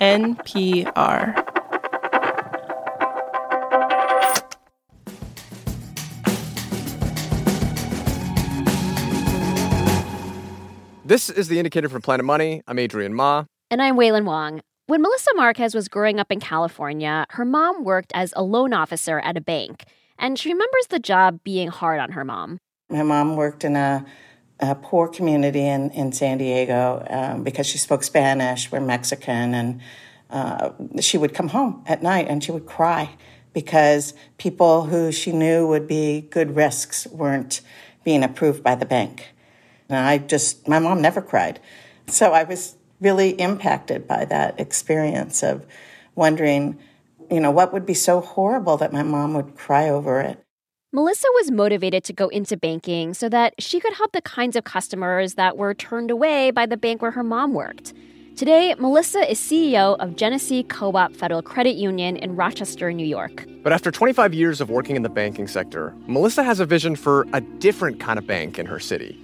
NPR. This is the indicator from Planet Money. I'm Adrian Ma. And I'm Wailin Wong. When Melissa Marquez was growing up in California, her mom worked as a loan officer at a bank, and she remembers the job being hard on her mom. My mom worked in a, a poor community in, in San Diego um, because she spoke Spanish, we're Mexican, and uh, she would come home at night and she would cry because people who she knew would be good risks weren't being approved by the bank. And I just, my mom never cried. So I was really impacted by that experience of wondering, you know, what would be so horrible that my mom would cry over it. Melissa was motivated to go into banking so that she could help the kinds of customers that were turned away by the bank where her mom worked. Today, Melissa is CEO of Genesee Co op Federal Credit Union in Rochester, New York. But after 25 years of working in the banking sector, Melissa has a vision for a different kind of bank in her city.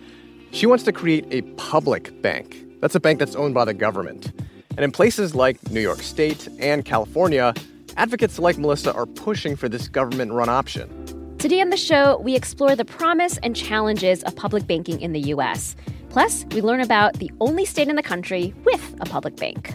She wants to create a public bank. That's a bank that's owned by the government. And in places like New York State and California, advocates like Melissa are pushing for this government run option. Today on the show, we explore the promise and challenges of public banking in the U.S. Plus, we learn about the only state in the country with a public bank.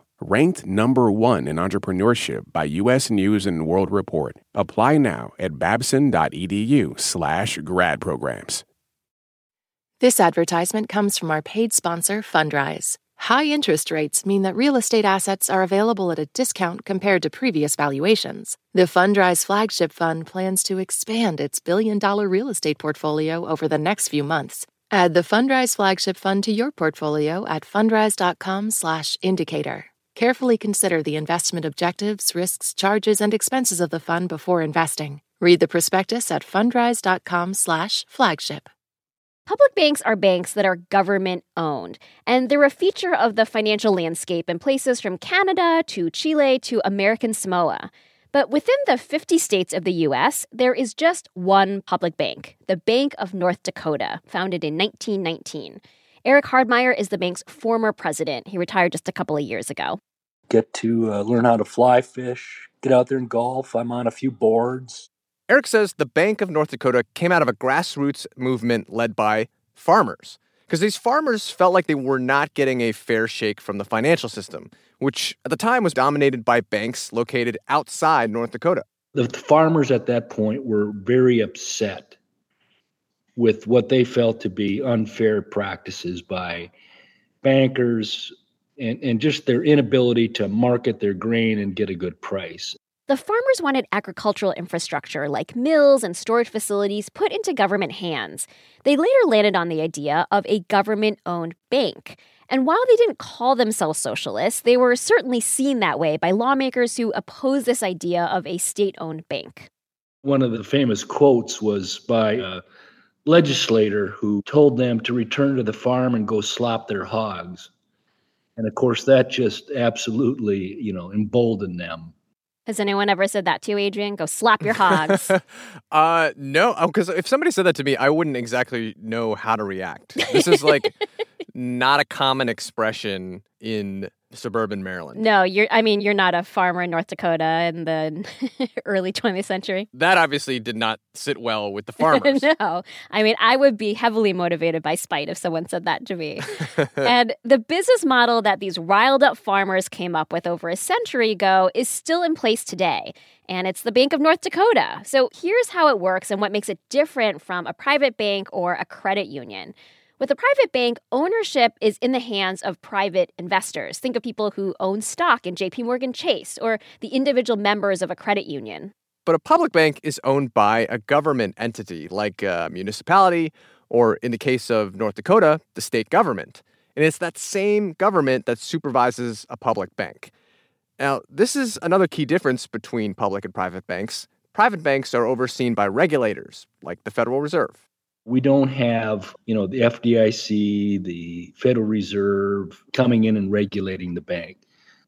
ranked number one in entrepreneurship by U.S. News and World Report. Apply now at babson.edu slash grad programs. This advertisement comes from our paid sponsor, Fundrise. High interest rates mean that real estate assets are available at a discount compared to previous valuations. The Fundrise flagship fund plans to expand its billion dollar real estate portfolio over the next few months. Add the Fundrise flagship fund to your portfolio at fundrise.com/indicator. Carefully consider the investment objectives, risks, charges, and expenses of the fund before investing. Read the prospectus at fundrise.com/flagship. Public banks are banks that are government owned, and they're a feature of the financial landscape in places from Canada to Chile to American Samoa. But within the 50 states of the US, there is just one public bank, the Bank of North Dakota, founded in 1919. Eric Hardmeyer is the bank's former president. He retired just a couple of years ago. Get to uh, learn how to fly fish, get out there and golf. I'm on a few boards. Eric says the Bank of North Dakota came out of a grassroots movement led by farmers. Because these farmers felt like they were not getting a fair shake from the financial system, which at the time was dominated by banks located outside North Dakota. The farmers at that point were very upset with what they felt to be unfair practices by bankers and, and just their inability to market their grain and get a good price. The farmers wanted agricultural infrastructure like mills and storage facilities put into government hands. They later landed on the idea of a government owned bank. And while they didn't call themselves socialists, they were certainly seen that way by lawmakers who opposed this idea of a state owned bank. One of the famous quotes was by a legislator who told them to return to the farm and go slop their hogs. And of course, that just absolutely, you know, emboldened them. Has anyone ever said that to you, Adrian? Go slap your hogs. uh, no, because if somebody said that to me, I wouldn't exactly know how to react. This is like not a common expression in suburban Maryland. No, you're. I mean, you're not a farmer in North Dakota in the early 20th century. That obviously did not sit well with the farmers. no, I mean, I would be heavily motivated by spite if someone said that to me. and the business model that these riled up farmers came up with over a century ago is still in place today. And it's the Bank of North Dakota. So here's how it works and what makes it different from a private bank or a credit union. With a private bank, ownership is in the hands of private investors. Think of people who own stock in JP Morgan Chase or the individual members of a credit union. But a public bank is owned by a government entity like a municipality, or in the case of North Dakota, the state government. And it's that same government that supervises a public bank. Now, this is another key difference between public and private banks. Private banks are overseen by regulators, like the Federal Reserve. We don't have, you know, the FDIC, the Federal Reserve coming in and regulating the bank.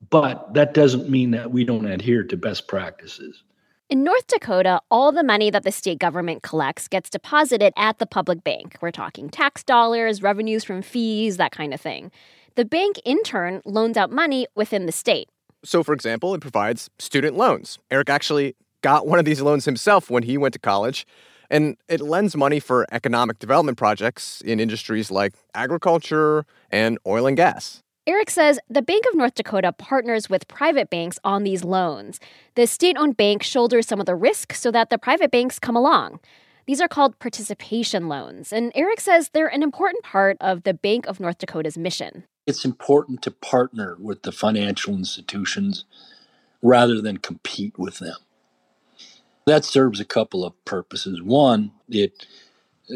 But that doesn't mean that we don't adhere to best practices. In North Dakota, all the money that the state government collects gets deposited at the public bank. We're talking tax dollars, revenues from fees, that kind of thing. The bank, in turn, loans out money within the state. So, for example, it provides student loans. Eric actually got one of these loans himself when he went to college, and it lends money for economic development projects in industries like agriculture and oil and gas. Eric says the Bank of North Dakota partners with private banks on these loans. The state owned bank shoulders some of the risk so that the private banks come along. These are called participation loans, and Eric says they're an important part of the Bank of North Dakota's mission. It's important to partner with the financial institutions rather than compete with them. That serves a couple of purposes. One, it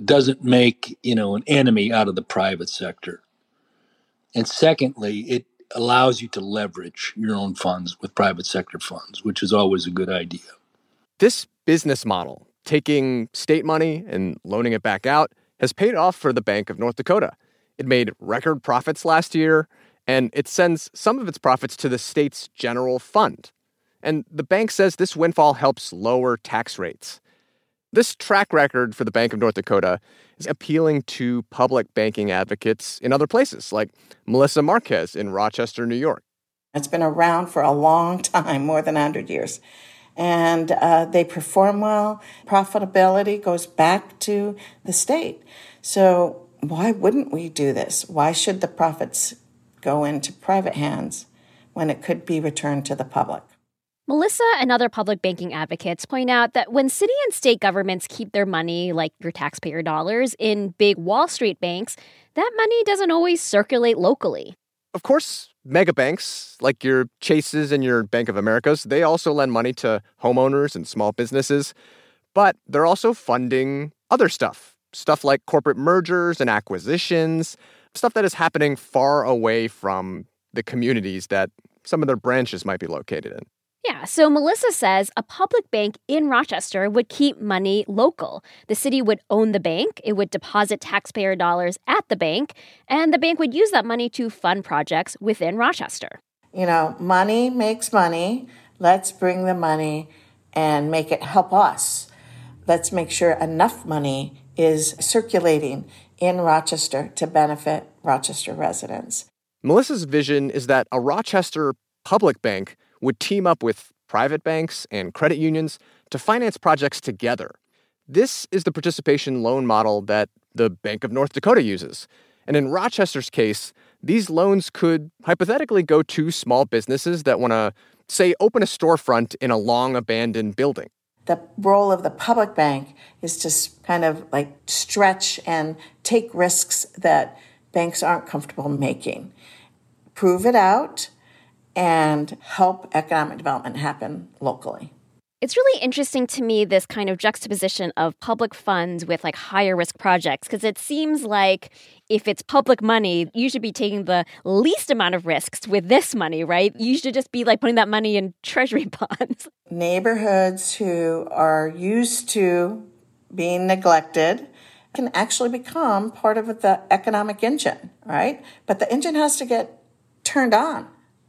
doesn't make, you know, an enemy out of the private sector and secondly, it allows you to leverage your own funds with private sector funds, which is always a good idea. This business model, taking state money and loaning it back out, has paid off for the Bank of North Dakota. It made record profits last year, and it sends some of its profits to the state's general fund. And the bank says this windfall helps lower tax rates. This track record for the Bank of North Dakota is appealing to public banking advocates in other places, like Melissa Marquez in Rochester, New York. It's been around for a long time, more than 100 years. And uh, they perform well. Profitability goes back to the state. So, why wouldn't we do this? Why should the profits go into private hands when it could be returned to the public? Melissa and other public banking advocates point out that when city and state governments keep their money, like your taxpayer dollars, in big Wall Street banks, that money doesn't always circulate locally. Of course, mega banks like your Chases and your Bank of Americas, they also lend money to homeowners and small businesses, but they're also funding other stuff, stuff like corporate mergers and acquisitions, stuff that is happening far away from the communities that some of their branches might be located in. Yeah, so Melissa says a public bank in Rochester would keep money local. The city would own the bank, it would deposit taxpayer dollars at the bank, and the bank would use that money to fund projects within Rochester. You know, money makes money. Let's bring the money and make it help us. Let's make sure enough money is circulating in Rochester to benefit Rochester residents. Melissa's vision is that a Rochester public bank would team up with private banks and credit unions to finance projects together. This is the participation loan model that the Bank of North Dakota uses. And in Rochester's case, these loans could hypothetically go to small businesses that want to, say, open a storefront in a long abandoned building. The role of the public bank is to kind of like stretch and take risks that banks aren't comfortable making. Prove it out, and help economic development happen locally. It's really interesting to me this kind of juxtaposition of public funds with like higher risk projects because it seems like if it's public money, you should be taking the least amount of risks with this money, right? You should just be like putting that money in treasury bonds. Neighborhoods who are used to being neglected can actually become part of the economic engine, right? But the engine has to get turned on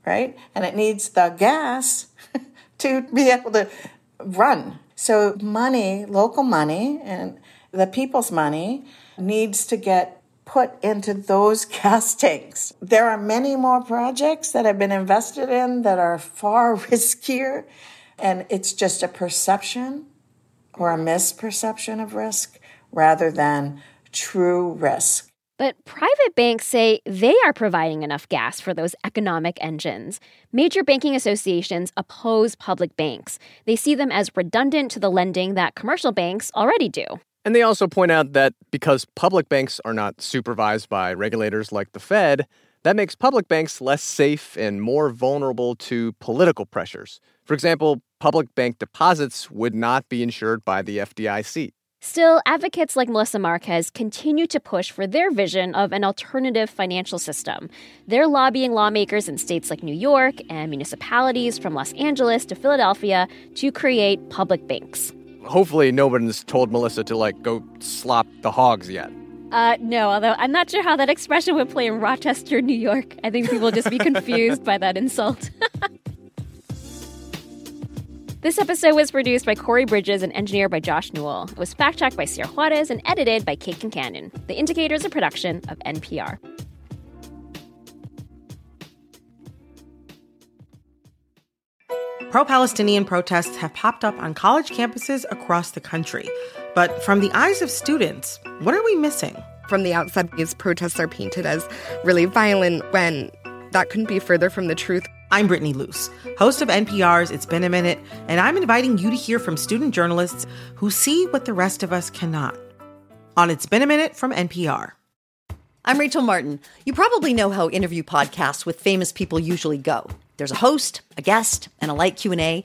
right? And it needs the gas to be able to run. So, money, local money, and the people's money needs to get put into those gas tanks. There are many more projects that have been invested in that are far riskier, and it's just a perception or a misperception of risk rather than true risk. But private banks say they are providing enough gas for those economic engines. Major banking associations oppose public banks. They see them as redundant to the lending that commercial banks already do. And they also point out that because public banks are not supervised by regulators like the Fed, that makes public banks less safe and more vulnerable to political pressures. For example, public bank deposits would not be insured by the FDIC. Still, advocates like Melissa Marquez continue to push for their vision of an alternative financial system. They're lobbying lawmakers in states like New York and municipalities from Los Angeles to Philadelphia to create public banks. Hopefully, no one's told Melissa to, like, go slop the hogs yet. Uh, no, although I'm not sure how that expression would play in Rochester, New York. I think people would just be confused by that insult. This episode was produced by Corey Bridges and engineered by Josh Newell. It was fact checked by Sierra Juarez and edited by Kate Concannon. The Indicator is a production of NPR. Pro Palestinian protests have popped up on college campuses across the country. But from the eyes of students, what are we missing? From the outside, these protests are painted as really violent when that couldn't be further from the truth. I'm Brittany Luce, host of NPR's It's Been a Minute, and I'm inviting you to hear from student journalists who see what the rest of us cannot. On It's Been a Minute from NPR. I'm Rachel Martin. You probably know how interview podcasts with famous people usually go. There's a host, a guest, and a light Q&A.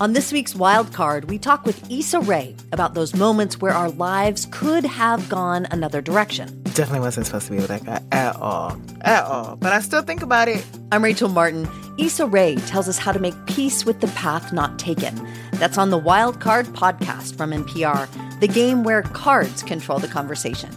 On this week's Wild Card, we talk with Issa Rae about those moments where our lives could have gone another direction. Definitely wasn't supposed to be with that guy at all. At all. But I still think about it. I'm Rachel Martin. Issa Rae tells us how to make peace with the path not taken. That's on the Wild Card podcast from NPR, the game where cards control the conversation.